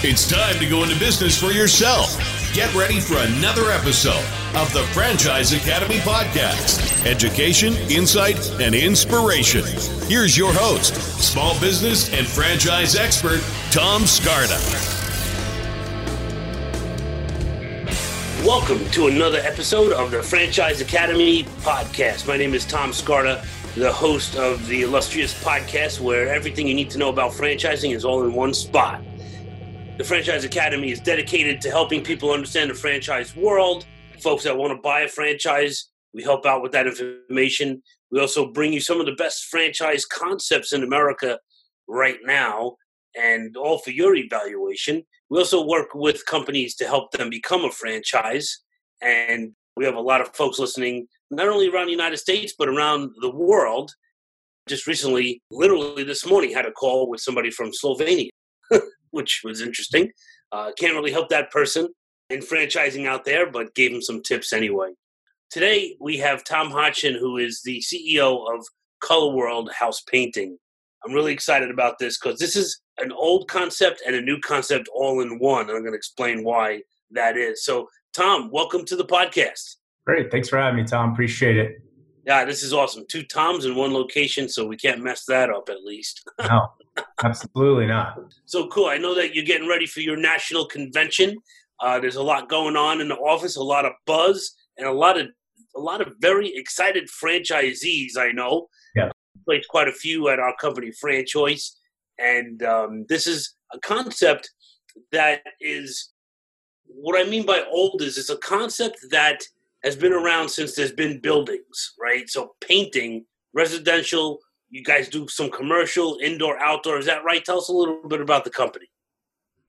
It's time to go into business for yourself. Get ready for another episode of the Franchise Academy podcast education, insight, and inspiration. Here's your host, small business and franchise expert, Tom Scarda. Welcome to another episode of the Franchise Academy podcast. My name is Tom Scarda, the host of the illustrious podcast where everything you need to know about franchising is all in one spot. The Franchise Academy is dedicated to helping people understand the franchise world. Folks that want to buy a franchise, we help out with that information. We also bring you some of the best franchise concepts in America right now, and all for your evaluation. We also work with companies to help them become a franchise. And we have a lot of folks listening, not only around the United States, but around the world. Just recently, literally this morning, had a call with somebody from Slovenia which was interesting. Uh, can't really help that person in franchising out there, but gave him some tips anyway. Today we have Tom Hodgson, who is the CEO of Color World House Painting. I'm really excited about this because this is an old concept and a new concept all in one. And I'm going to explain why that is. So, Tom, welcome to the podcast. Great. Thanks for having me, Tom. Appreciate it. Yeah, this is awesome. Two Toms in one location, so we can't mess that up at least. no, absolutely not. So cool. I know that you're getting ready for your national convention. Uh, there's a lot going on in the office, a lot of buzz, and a lot of a lot of very excited franchisees. I know. Yeah. Played quite a few at our company, Franchise, and um, this is a concept that is what I mean by old is it's a concept that has been around since there's been buildings, right? So painting, residential, you guys do some commercial, indoor, outdoor. Is that right? Tell us a little bit about the company.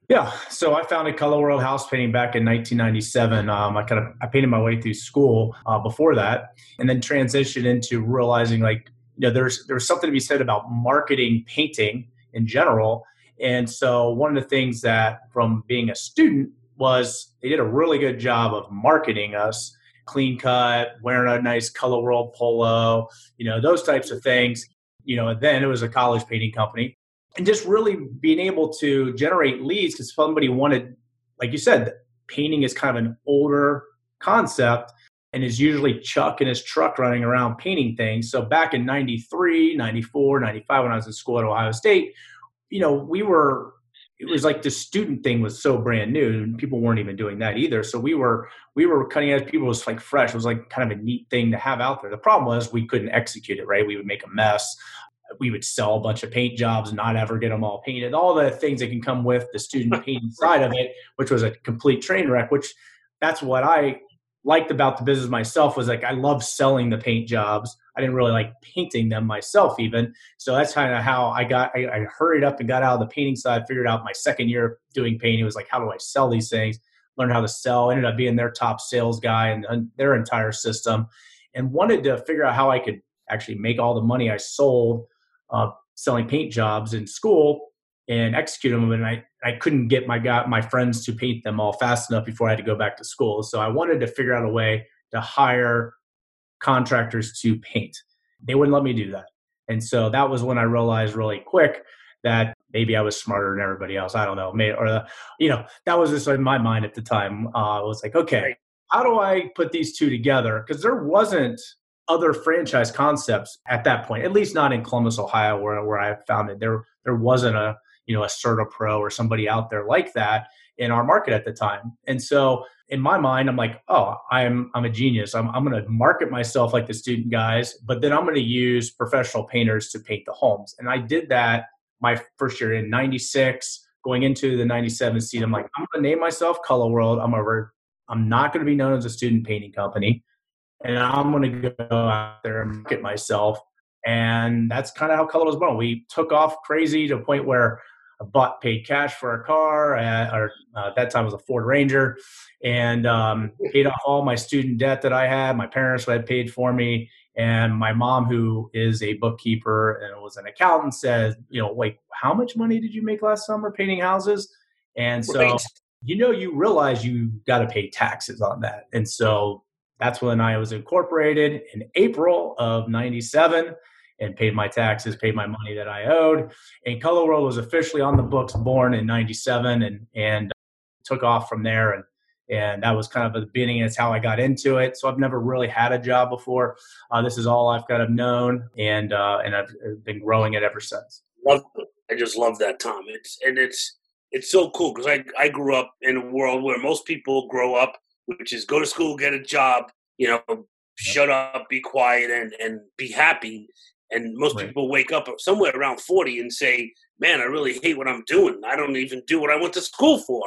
Yeah, so I founded Color World House Painting back in 1997. Um, I kind of I painted my way through school uh, before that, and then transitioned into realizing like you know there's there's something to be said about marketing painting in general. And so one of the things that from being a student was they did a really good job of marketing us clean cut, wearing a nice color world polo, you know, those types of things. You know, then it was a college painting company. And just really being able to generate leads because somebody wanted, like you said, painting is kind of an older concept and is usually Chuck in his truck running around painting things. So back in 93, 94, 95, when I was in school at Ohio State, you know, we were it was like the student thing was so brand new and people weren't even doing that either. So we were we were cutting edge. People was like fresh. It was like kind of a neat thing to have out there. The problem was we couldn't execute it right? We would make a mess. We would sell a bunch of paint jobs not ever get them all painted. All the things that can come with the student painting side of it which was a complete train wreck which that's what i liked about the business myself was like I love selling the paint jobs. I didn't really like painting them myself even. So that's kind of how I got I, I, hurried up and got out of the painting side, figured out my second year doing painting was like how do I sell these things? Learned how to sell, ended up being their top sales guy and their entire system and wanted to figure out how I could actually make all the money I sold uh, selling paint jobs in school and execute them. And I, I couldn't get my got my friends to paint them all fast enough before I had to go back to school. So I wanted to figure out a way to hire contractors to paint. They wouldn't let me do that. And so that was when I realized really quick that maybe I was smarter than everybody else. I don't know. Maybe, or, the, you know, that was just in my mind at the time. Uh, I was like, okay, how do I put these two together? Because there wasn't other franchise concepts at that point, at least not in Columbus, Ohio, where, where I found it. There, there wasn't a, you know a CertaPro or somebody out there like that in our market at the time. And so in my mind, I'm like, oh, I'm I'm a genius. I'm I'm to market myself like the student guys, but then I'm to use professional painters to paint the homes. And I did that my first year in '96, going into the '97 season. I'm like, I'm to name myself Color World. I'm over. I'm not to be known as a student painting company, and I'm to go out there and market myself. And that's kind of how Color was born. We took off crazy to a point where bought paid cash for a car, uh, or uh, at that time it was a Ford Ranger, and um, paid off all my student debt that I had. My parents had paid for me, and my mom, who is a bookkeeper and was an accountant, said, "You know, wait, how much money did you make last summer painting houses?" And so, right. you know, you realize you got to pay taxes on that, and so that's when I was incorporated in April of '97 and paid my taxes, paid my money that I owed. And Color World was officially on the books born in 97 and, and took off from there. And, and that was kind of the beginning. It's how I got into it. So I've never really had a job before. Uh, this is all I've kind of known, and uh, and I've been growing it ever since. Love, I just love that, Tom. It's and it's it's so cool because I I grew up in a world where most people grow up, which is go to school, get a job, you know, yep. shut up, be quiet, and and be happy. And most right. people wake up somewhere around 40 and say, Man, I really hate what I'm doing. I don't even do what I went to school for.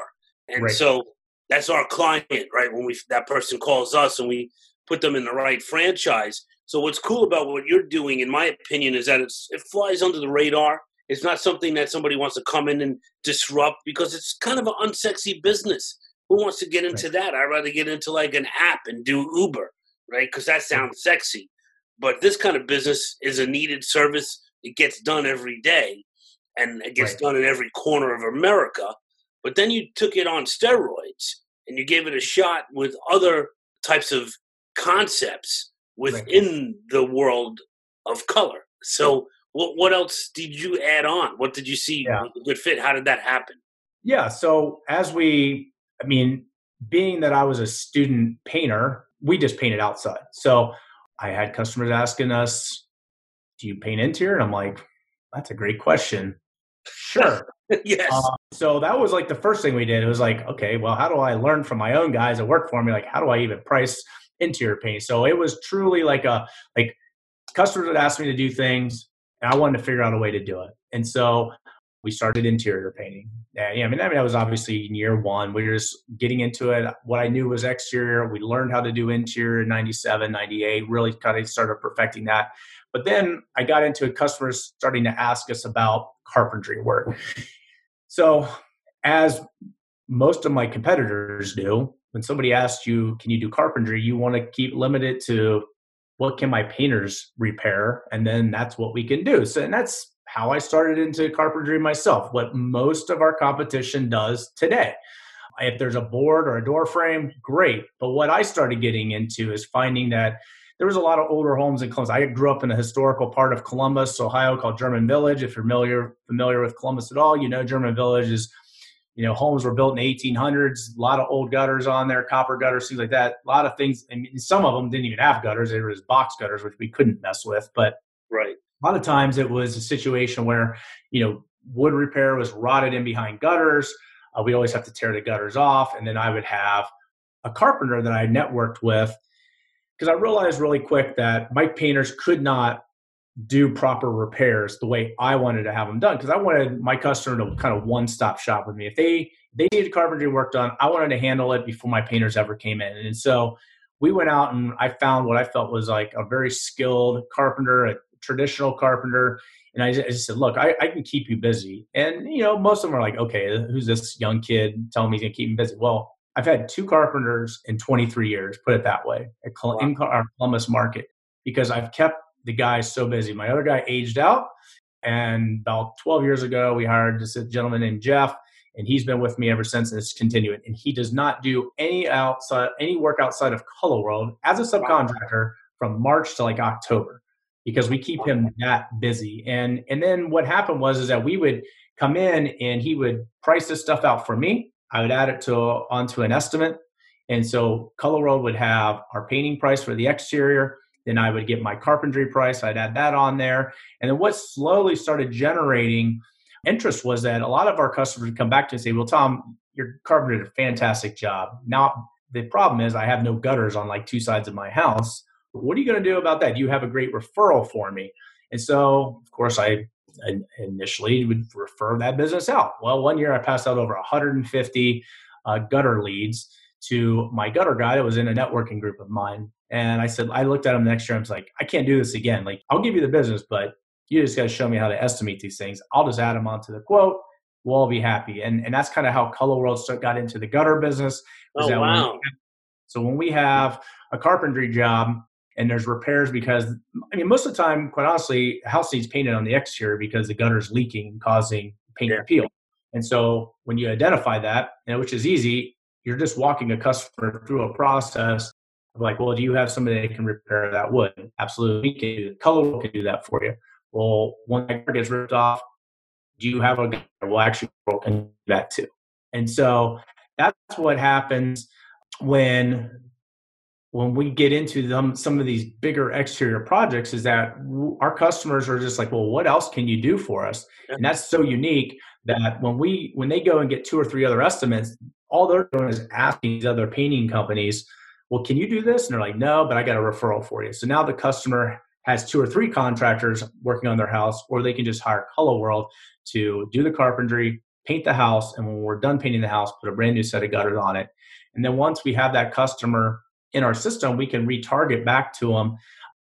And right. so that's our client, right? When we that person calls us and we put them in the right franchise. So what's cool about what you're doing, in my opinion, is that it's it flies under the radar. It's not something that somebody wants to come in and disrupt because it's kind of an unsexy business. Who wants to get into right. that? I'd rather get into like an app and do Uber, right? Because that sounds sexy. But this kind of business is a needed service. It gets done every day and it gets right. done in every corner of America. But then you took it on steroids and you gave it a shot with other types of concepts within right. the world of color. So, what what else did you add on? What did you see yeah. a good fit? How did that happen? Yeah. So as we, I mean, being that I was a student painter, we just painted outside. So I had customers asking us, "Do you paint interior?" And I'm like, "That's a great question." Sure. yes. Uh, so that was like the first thing we did. It was like, okay, well, how do I learn from my own guys that work for me? Like, how do I even price interior paint? So it was truly like a like customers would ask me to do things, and I wanted to figure out a way to do it. And so we started interior painting. And, yeah, I mean, I mean, that was obviously in year one. We were just getting into it. What I knew was exterior. We learned how to do interior in 97, 98, really kind of started perfecting that. But then I got into customers starting to ask us about carpentry work. So, as most of my competitors do, when somebody asks you, can you do carpentry, you want to keep limited to what can my painters repair? And then that's what we can do. So, and that's how I started into carpentry myself, what most of our competition does today. If there's a board or a door frame, great. But what I started getting into is finding that there was a lot of older homes in Columbus. I grew up in a historical part of Columbus, Ohio, called German Village. If you're familiar familiar with Columbus at all, you know German Village is, you know, homes were built in the 1800s. A lot of old gutters on there, copper gutters, things like that. A lot of things, and some of them didn't even have gutters. They were just box gutters, which we couldn't mess with. But right a lot of times it was a situation where you know wood repair was rotted in behind gutters. Uh, we always have to tear the gutters off and then i would have a carpenter that i networked with because i realized really quick that my painters could not do proper repairs the way i wanted to have them done because i wanted my customer to kind of one-stop shop with me. If they they needed carpentry work done i wanted to handle it before my painters ever came in. And so we went out and i found what i felt was like a very skilled carpenter a traditional carpenter. And I just, said, look, I, I, can keep you busy. And, you know, most of them are like, okay, who's this young kid telling me he's going to keep me busy? Well, I've had two carpenters in 23 years, put it that way, at wow. in our Columbus market, because I've kept the guys so busy. My other guy aged out. And about 12 years ago, we hired this gentleman named Jeff, and he's been with me ever since, and it's continuing. And he does not do any outside any work outside of Color World as a subcontractor from March to like October because we keep him that busy. And and then what happened was is that we would come in and he would price this stuff out for me. I would add it to onto an estimate. And so Color World would have our painting price for the exterior. Then I would get my carpentry price. I'd add that on there. And then what slowly started generating interest was that a lot of our customers would come back to and say, Well, Tom, your carpenter did a fantastic job. Now the problem is I have no gutters on like two sides of my house. What are you going to do about that? Do you have a great referral for me? And so, of course, I initially would refer that business out. Well, one year I passed out over 150 uh, gutter leads to my gutter guy that was in a networking group of mine. And I said, I looked at him next year. I was like, I can't do this again. Like, I'll give you the business, but you just got to show me how to estimate these things. I'll just add them onto the quote. We'll all be happy. And and that's kind of how Color World got into the gutter business. Oh, wow. When so when we have a carpentry job, and there's repairs because I mean most of the time, quite honestly, house needs painted on the exterior because the gutter's leaking, causing paint yeah. to peel. And so when you identify that, which is easy, you're just walking a customer through a process I'm like, well, do you have somebody that can repair that wood? Absolutely, we can do. the Color can do that for you. Well, when that gets ripped off, do you have a guy? Well, actually, can do that too. And so that's what happens when when we get into them, some of these bigger exterior projects is that our customers are just like well what else can you do for us? And that's so unique that when we when they go and get two or three other estimates all they're doing is asking these other painting companies well can you do this? And they're like no but i got a referral for you. So now the customer has two or three contractors working on their house or they can just hire color world to do the carpentry paint the house and when we're done painting the house put a brand new set of gutters on it. And then once we have that customer in our system, we can retarget back to them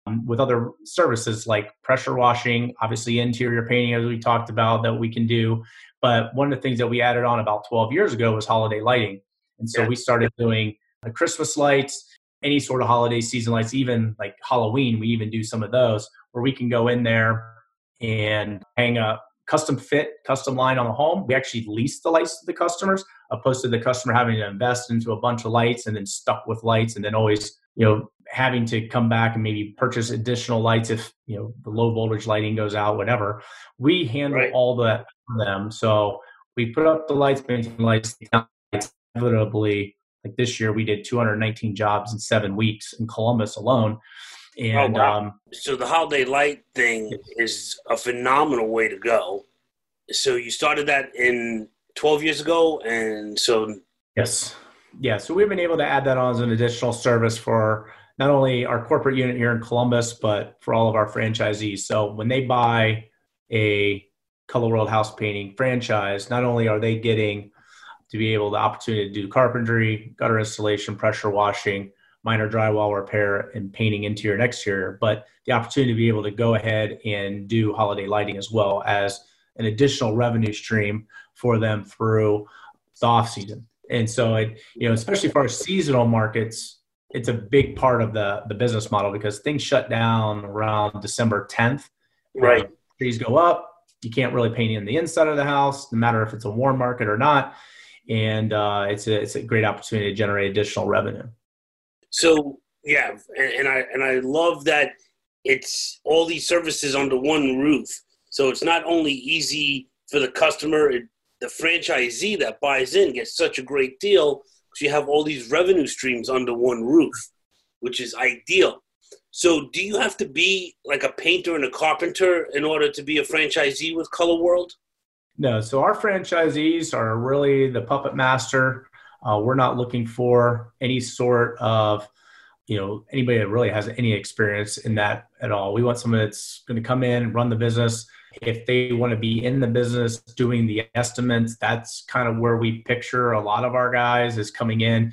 um, with other services like pressure washing, obviously interior painting, as we talked about, that we can do. But one of the things that we added on about 12 years ago was holiday lighting. And so yeah. we started doing the Christmas lights, any sort of holiday season lights, even like Halloween, we even do some of those where we can go in there and hang a custom fit, custom line on the home. We actually lease the lights to the customers opposed to the customer having to invest into a bunch of lights and then stuck with lights and then always you know having to come back and maybe purchase additional lights if you know the low voltage lighting goes out whatever. We handle right. all that for them. So we put up the lights maintain lights inevitably like this year we did 219 jobs in seven weeks in columbus alone. Oh, and oh, wow. um, so the holiday light thing is a phenomenal way to go. So you started that in 12 years ago. And so. Yes. Yeah. So we've been able to add that on as an additional service for not only our corporate unit here in Columbus, but for all of our franchisees. So when they buy a Color World house painting franchise, not only are they getting to be able the opportunity to do carpentry, gutter installation, pressure washing, minor drywall repair, and painting interior and exterior, but the opportunity to be able to go ahead and do holiday lighting as well as an additional revenue stream for them through the off season. And so it, you know, especially for our seasonal markets, it's a big part of the the business model because things shut down around December 10th. Right. Uh, trees go up. You can't really paint in the inside of the house, no matter if it's a warm market or not. And uh, it's a it's a great opportunity to generate additional revenue. So yeah, and, and I and I love that it's all these services under one roof. So it's not only easy for the customer, it, the franchisee that buys in gets such a great deal because you have all these revenue streams under one roof, which is ideal. So, do you have to be like a painter and a carpenter in order to be a franchisee with Color World? No. So, our franchisees are really the puppet master. Uh, we're not looking for any sort of you know anybody that really has any experience in that at all. We want someone that's going to come in and run the business, if they want to be in the business doing the estimates, that's kind of where we picture a lot of our guys is coming in,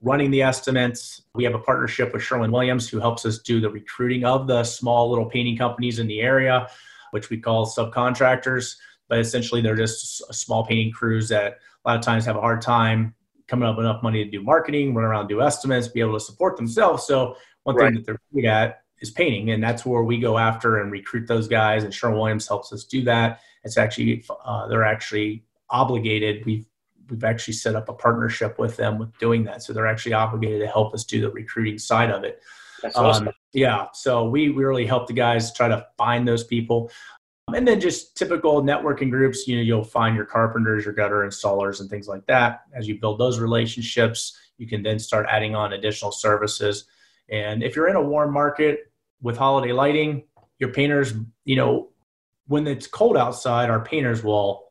running the estimates. We have a partnership with Sherwin Williams who helps us do the recruiting of the small little painting companies in the area, which we call subcontractors. But essentially, they're just small painting crews that a lot of times have a hard time coming up with enough money to do marketing, run around, do estimates, be able to support themselves. So one right. thing that they're good at is painting, and that's where we go after and recruit those guys. And Sherwin Williams helps us do that. It's actually uh, they're actually obligated. We've we've actually set up a partnership with them with doing that, so they're actually obligated to help us do the recruiting side of it. That's awesome. Um, yeah, so we, we really help the guys try to find those people. And then just typical networking groups, you know, you'll find your carpenters, your gutter installers, and things like that. As you build those relationships, you can then start adding on additional services. And if you're in a warm market with holiday lighting, your painters, you know, when it's cold outside, our painters will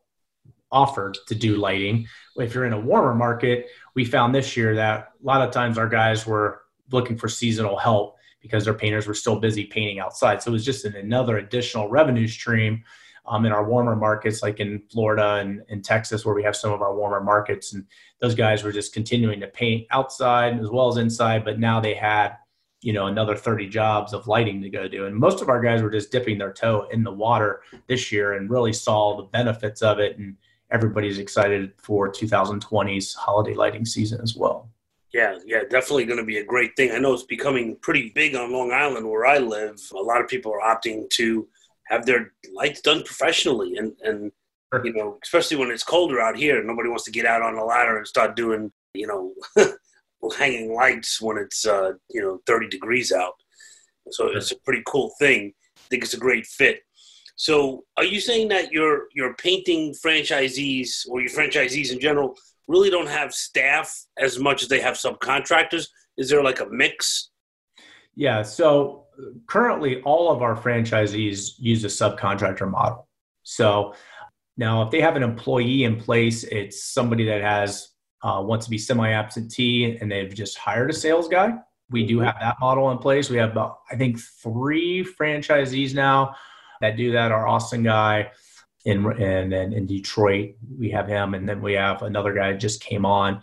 offer to do lighting. If you're in a warmer market, we found this year that a lot of times our guys were looking for seasonal help because their painters were still busy painting outside. So it was just an, another additional revenue stream um, in our warmer markets, like in Florida and in Texas, where we have some of our warmer markets. And those guys were just continuing to paint outside as well as inside, but now they had you know another 30 jobs of lighting to go do. And most of our guys were just dipping their toe in the water this year and really saw the benefits of it. And everybody's excited for 2020's holiday lighting season as well. Yeah yeah definitely going to be a great thing. I know it's becoming pretty big on long island where i live. A lot of people are opting to have their lights done professionally and and you know especially when it's colder out here nobody wants to get out on a ladder and start doing you know hanging lights when it's uh, you know 30 degrees out. So it's a pretty cool thing. I think it's a great fit. So are you saying that your your painting franchisees or your franchisees in general really don't have staff as much as they have subcontractors? Is there like a mix? Yeah. So currently, all of our franchisees use a subcontractor model. So now, if they have an employee in place, it's somebody that has uh, wants to be semi-absentee and they've just hired a sales guy. We do mm-hmm. have that model in place. We have about, I think, three franchisees now that do that. Our Austin guy in and in, in Detroit, we have him, and then we have another guy just came on.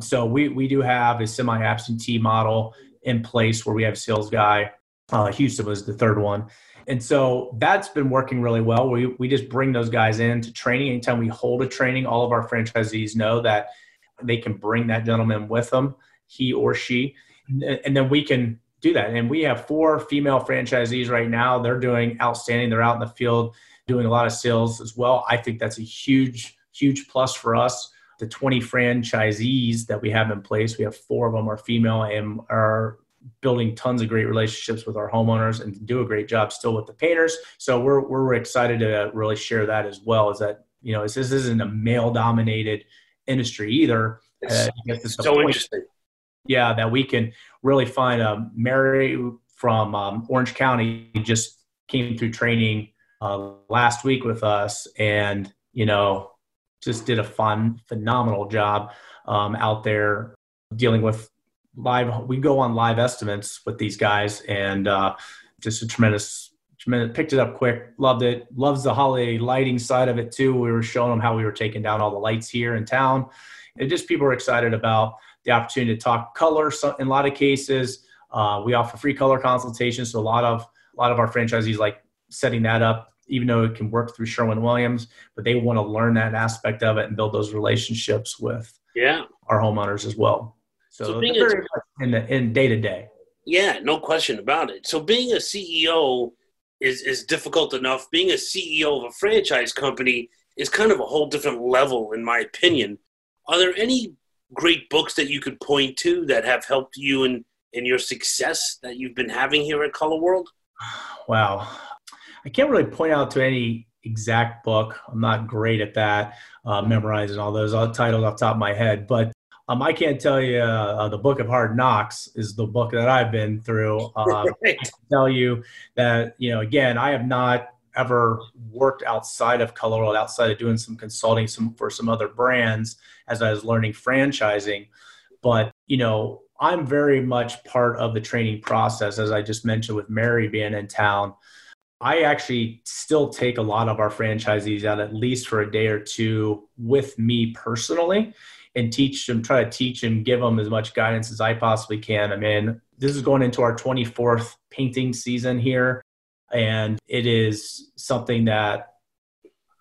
So we we do have a semi-absentee model in place where we have a sales guy. Uh, Houston was the third one. And so that's been working really well. We, we just bring those guys in to training. Anytime we hold a training, all of our franchisees know that they can bring that gentleman with them, he or she, and then we can do that. And we have four female franchisees right now. They're doing outstanding. They're out in the field doing a lot of sales as well. I think that's a huge, huge plus for us. The 20 franchisees that we have in place, we have four of them are female and are building tons of great relationships with our homeowners and do a great job still with the painters. So we're we're excited to really share that as well. Is that you know this isn't a male dominated industry either. Uh, it's so point, interesting. Yeah, that we can really find a Mary from um, Orange County just came through training uh, last week with us, and you know just did a fun, phenomenal job um, out there dealing with live we go on live estimates with these guys and uh, just a tremendous tremendous picked it up quick loved it. Loves the holiday lighting side of it too. We were showing them how we were taking down all the lights here in town. And just people are excited about the opportunity to talk color. So in a lot of cases uh, we offer free color consultations. So a lot of a lot of our franchisees like setting that up even though it can work through sherwin williams but they want to learn that aspect of it and build those relationships with yeah. our homeowners as well. So, so being a, in the in day to day. Yeah, no question about it. So being a CEO is is difficult enough. Being a CEO of a franchise company is kind of a whole different level, in my opinion. Are there any great books that you could point to that have helped you in in your success that you've been having here at Color World? Wow, I can't really point out to any exact book. I'm not great at that, uh, memorizing all those titles off top of my head. But um, I can't tell you uh, the book of hard knocks is the book that I've been through. Uh, right. I tell you that you know again I have not ever worked outside of Color World, outside of doing some consulting some for some other brands as I was learning franchising. But you know I'm very much part of the training process, as I just mentioned with Mary being in town. I actually still take a lot of our franchisees out at least for a day or two with me personally and teach them, try to teach them, give them as much guidance as I possibly can. I mean, this is going into our 24th painting season here, and it is something that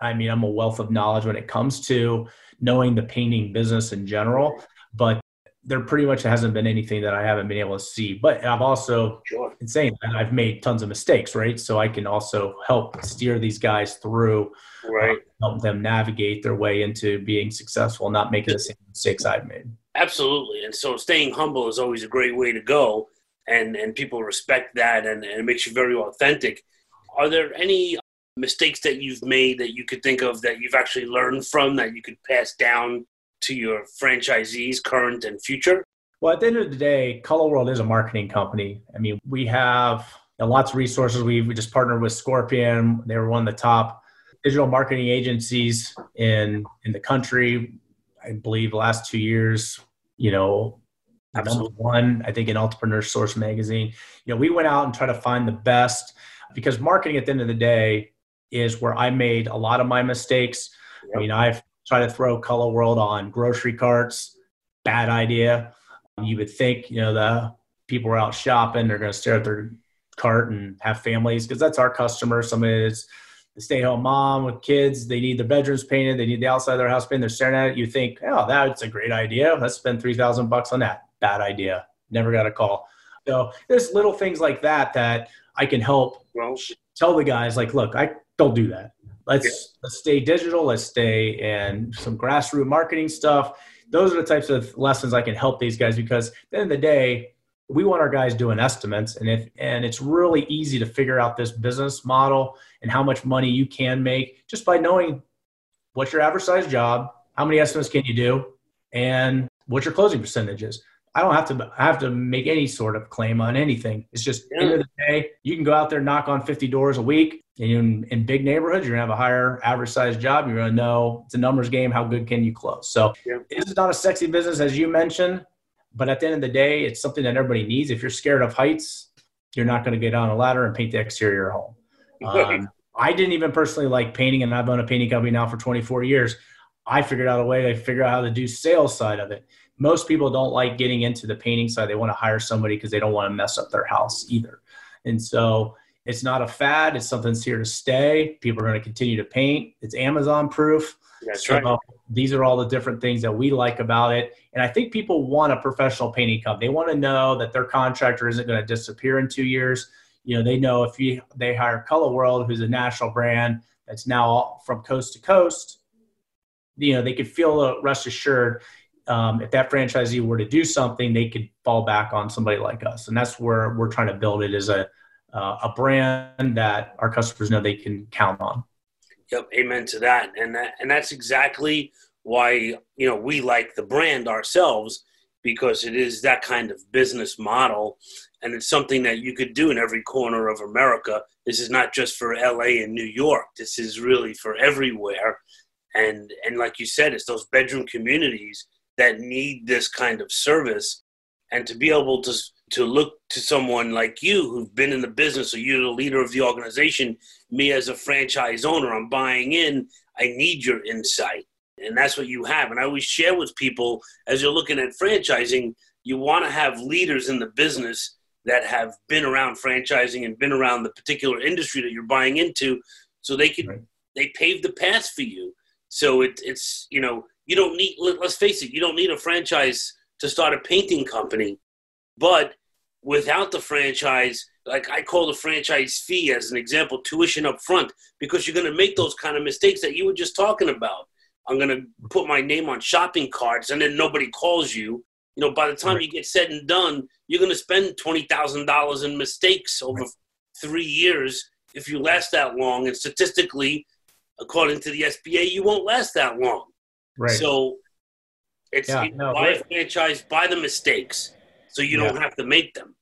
I mean, I'm a wealth of knowledge when it comes to knowing the painting business in general, but there pretty much hasn't been anything that I haven't been able to see. But I've also, sure. in saying that, I've made tons of mistakes, right? So I can also help steer these guys through, right? Uh, help them navigate their way into being successful, not making the same mistakes I've made. Absolutely. And so staying humble is always a great way to go. And, and people respect that and, and it makes you very authentic. Are there any mistakes that you've made that you could think of that you've actually learned from that you could pass down to your franchisees, current and future? Well, at the end of the day, Color World is a marketing company. I mean, we have lots of resources. We, we just partnered with Scorpion. They were one of the top digital marketing agencies in in the country. I believe last two years, you know, Absolutely. one, I think in Entrepreneur Source magazine. You know, we went out and tried to find the best because marketing at the end of the day is where I made a lot of my mistakes. Yep. I mean, I've try to throw Color World on grocery carts. Bad idea. You would think, you know, the people are out shopping, they're going to stare at their cart and have families because that's our customer. Somebody that's the stay home mom with kids, they need their bedrooms painted, they need the outside of their house painted, they're staring at it. You think, oh, that's a great idea. Let's spend 3000 bucks on that. Bad idea. Never got a call. So there's little things like that that I can help well, tell the guys, like, look, I don't do that. Let's yeah. let's stay digital. Let's stay and some grassroots marketing stuff. those are the types of lessons I can help these guys because at the end of the day, we want our guys doing estimates and if and it's really easy to figure out this business model and how much money you can make just by knowing what's your average size job how many estimates can you do and what your closing percentage is i don't have to I have to make any sort of claim on anything it's just yeah. end of the day you can go out there knock on 50 doors a week and in, in big neighborhoods you're going to have a higher average size job you're going to know it's a numbers game how good can you close so yeah. it's not a sexy business as you mentioned but at the end of the day, it's something that everybody needs. If you're scared of heights, you're not going to get on a ladder and paint the exterior home. Um, I didn't even personally like painting, and I've owned a painting company now for 24 years. I figured out a way to figure out how to do sales side of it. Most people don't like getting into the painting side. They want to hire somebody because they don't want to mess up their house either. And so it's not a fad. It's something that's here to stay. People are going to continue to paint. It's Amazon proof. That's so right. These are all the different things that we like about it. And I think people want a professional painting company. They want to know that their contractor isn't going to disappear in two years. You know, they know if you, they hire Color World, who's a national brand that's now from coast to coast, you know, they could feel uh, rest assured um, if that franchisee were to do something, they could fall back on somebody like us. And that's where we're trying to build it as a, uh, a brand that our customers know they can count on. Yep, amen to that. And that and that's exactly why you know we like the brand ourselves because it is that kind of business model and it's something that you could do in every corner of America. This is not just for LA and New York. This is really for everywhere. And and like you said, it's those bedroom communities that need this kind of service and to be able to to look to someone like you who've been in the business or you're the leader of the organization me as a franchise owner i'm buying in i need your insight. And that's what you have. And i always share with people as you're looking at franchising you want to have leaders in the business that have been around franchising and been around the particular industry that you're buying into so they can right. they pave the path for you. So it, it's you know you don't need let's face it you don't need a franchise to start a painting company but without the franchise, like I call the franchise fee as an example, tuition up front, because you're going to make those kind of mistakes that you were just talking about. I'm going to put my name on shopping carts and then nobody calls you. You know, by the time right. you get said and done, you're going to spend $20,000 in mistakes over right. three years if you last that long. And statistically, according to the SBA, you won't last that long. Right. So it's yeah, no, buy a franchise, buy the mistakes so you yeah. don't have to make them.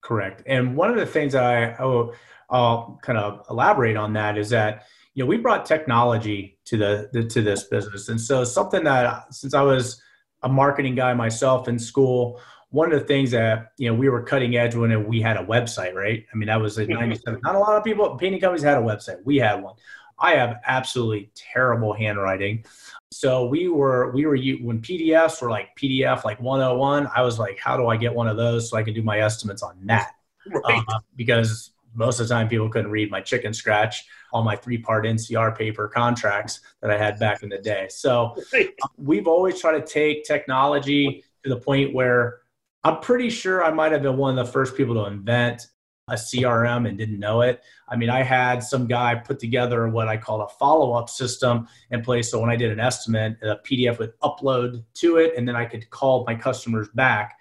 Correct. And one of the things that I, I will, I'll kind of elaborate on that is that you know we brought technology to the, the to this business, and so something that since I was a marketing guy myself in school, one of the things that you know we were cutting edge when we had a website, right? I mean that was in mm-hmm. '97. Not a lot of people painting companies had a website. We had one. I have absolutely terrible handwriting. So we were we were when PDFs were like PDF like 101. I was like, how do I get one of those so I can do my estimates on that? Right. Uh, because most of the time people couldn't read my chicken scratch on my three part NCR paper contracts that I had back in the day. So right. we've always tried to take technology to the point where I'm pretty sure I might have been one of the first people to invent a CRM and didn't know it. I mean, I had some guy put together what I call a follow up system in place. So when I did an estimate, a PDF would upload to it, and then I could call my customers back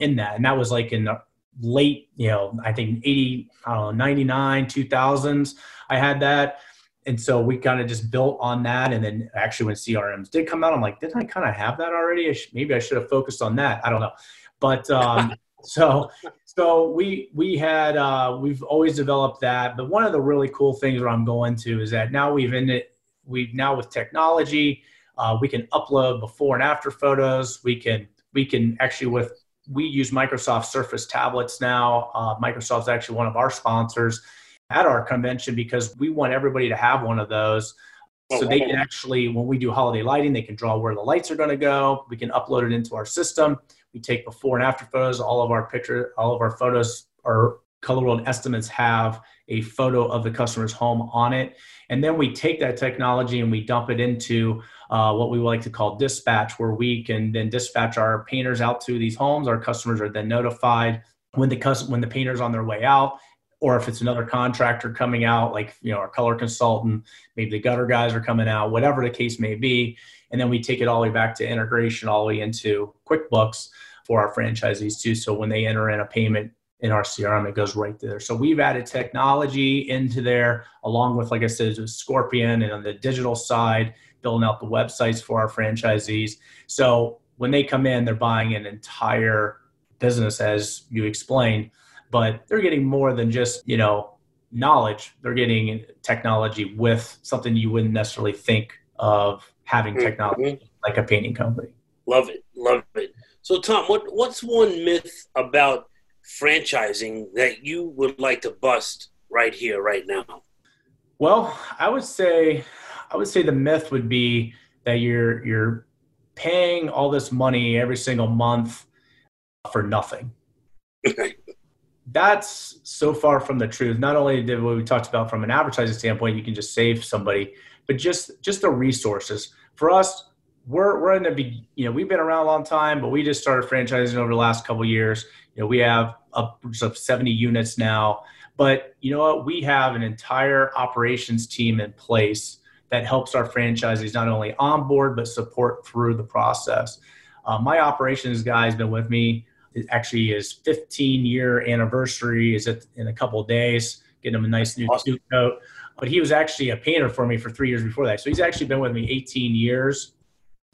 in that. And that was like in the late, you know, I think 80, I don't know, 99, 2000s. I had that. And so we kind of just built on that. And then actually, when CRMs did come out, I'm like, didn't I kind of have that already? Maybe I should have focused on that. I don't know. But um, so so we we had uh, we've always developed that, but one of the really cool things where I'm going to is that now we've in it we now with technology uh, we can upload before and after photos. We can we can actually with we use Microsoft Surface tablets now. Uh, Microsoft's actually one of our sponsors at our convention because we want everybody to have one of those. So they can actually, when we do holiday lighting, they can draw where the lights are going to go. We can upload it into our system. We take before and after photos. All of our picture, all of our photos, our Color World estimates have a photo of the customer's home on it. And then we take that technology and we dump it into uh, what we like to call dispatch, where we can then dispatch our painters out to these homes. Our customers are then notified when the when the painter's on their way out. Or if it's another contractor coming out, like you know our color consultant, maybe the gutter guys are coming out, whatever the case may be, and then we take it all the way back to integration, all the way into QuickBooks for our franchisees too. So when they enter in a payment in our CRM, it goes right there. So we've added technology into there, along with, like I said, Scorpion and on the digital side, building out the websites for our franchisees. So when they come in, they're buying an entire business, as you explained, but they're getting more than just, you know, knowledge. They're getting technology with something you wouldn't necessarily think of having mm-hmm. technology mm-hmm. like a painting company. Love it. Love it. So Tom, what what's one myth about franchising that you would like to bust right here, right now? Well, I would say, I would say the myth would be that you're you're paying all this money every single month for nothing. That's so far from the truth. Not only did what we talked about from an advertising standpoint, you can just save somebody, but just just the resources. For us, we're we're in the be, you know we've been around a long time, but we just started franchising over the last couple years. You know, we have upwards of 70 units now. But you know what? We have an entire operations team in place that helps our franchisees not only onboard but support through the process. Uh, my operations guy has been with me. It actually his 15 year anniversary is in a couple days. Getting him a nice new awesome. suit coat. But he was actually a painter for me for three years before that. So he's actually been with me 18 years.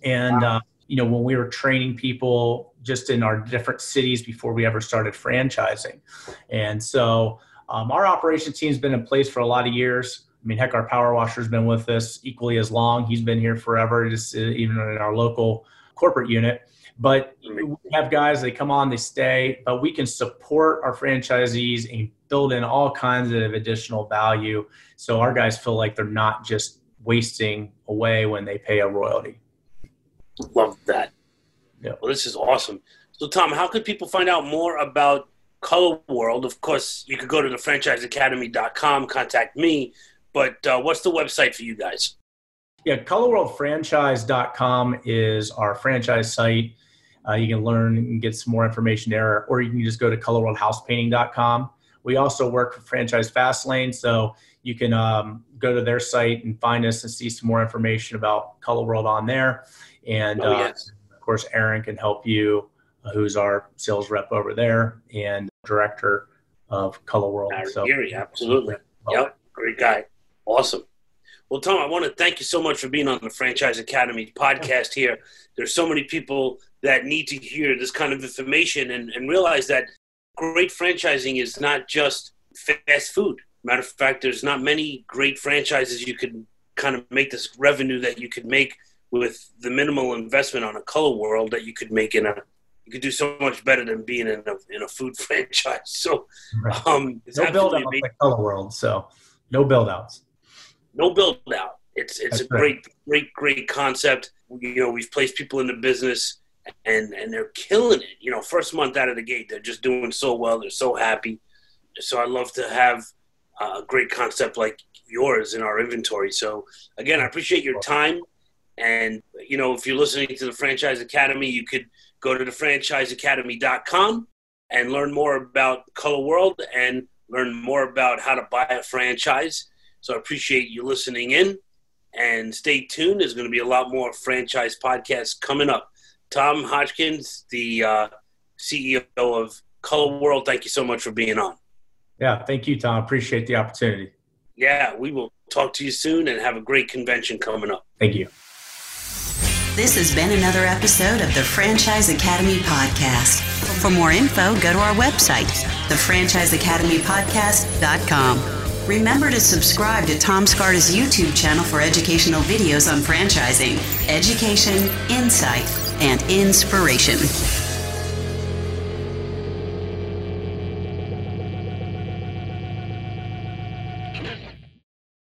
And wow. uh, you know, when we were training people just in our different cities before we ever started franchising. And so um, our operations team's been in place for a lot of years. I mean, heck, our power washer's been with us equally as long. He's been here forever, just uh, even in our local corporate unit. But we have guys, they come on, they stay, but we can support our franchisees and build in all kinds of additional value. So our guys feel like they're not just wasting away when they pay a royalty. Love that. Yeah. Well, this is awesome. So, Tom, how could people find out more about Color World? Of course, you could go to the franchiseacademy.com, contact me, but uh, what's the website for you guys? Yeah, colorworldfranchise.com is our franchise site. Uh, you can learn and get some more information there, or you can just go to colorworldhousepainting.com. We also work for Franchise Fastlane, so you can um, go to their site and find us and see some more information about Color World on there. And oh, uh, yes. uh, of course, Aaron can help you, uh, who's our sales rep over there and director of Color World. so, Gary, absolutely. Yep, great guy. Awesome. Well, Tom, I want to thank you so much for being on the Franchise Academy podcast here. There's so many people that need to hear this kind of information and, and realize that great franchising is not just fast food. Matter of fact, there's not many great franchises you could kind of make this revenue that you could make with the minimal investment on a color world that you could make in a you could do so much better than being in a in a food franchise. So um it's no build out like color world, so no build outs. No build out. It's it's That's a great, great, great concept. You know, we've placed people in the business and and they're killing it. You know, first month out of the gate, they're just doing so well. They're so happy. So I love to have a great concept like yours in our inventory. So again, I appreciate your time. And, you know, if you're listening to the Franchise Academy, you could go to the franchiseacademy.com and learn more about Color World and learn more about how to buy a franchise. So I appreciate you listening in and stay tuned. There's going to be a lot more franchise podcasts coming up. Tom Hodgkins, the uh, CEO of Color World, thank you so much for being on. Yeah, thank you, Tom. Appreciate the opportunity. Yeah, we will talk to you soon and have a great convention coming up. Thank you. This has been another episode of the Franchise Academy Podcast. For more info, go to our website, thefranchiseacademypodcast.com. Remember to subscribe to Tom Scarda's YouTube channel for educational videos on franchising, education, insight, and inspiration.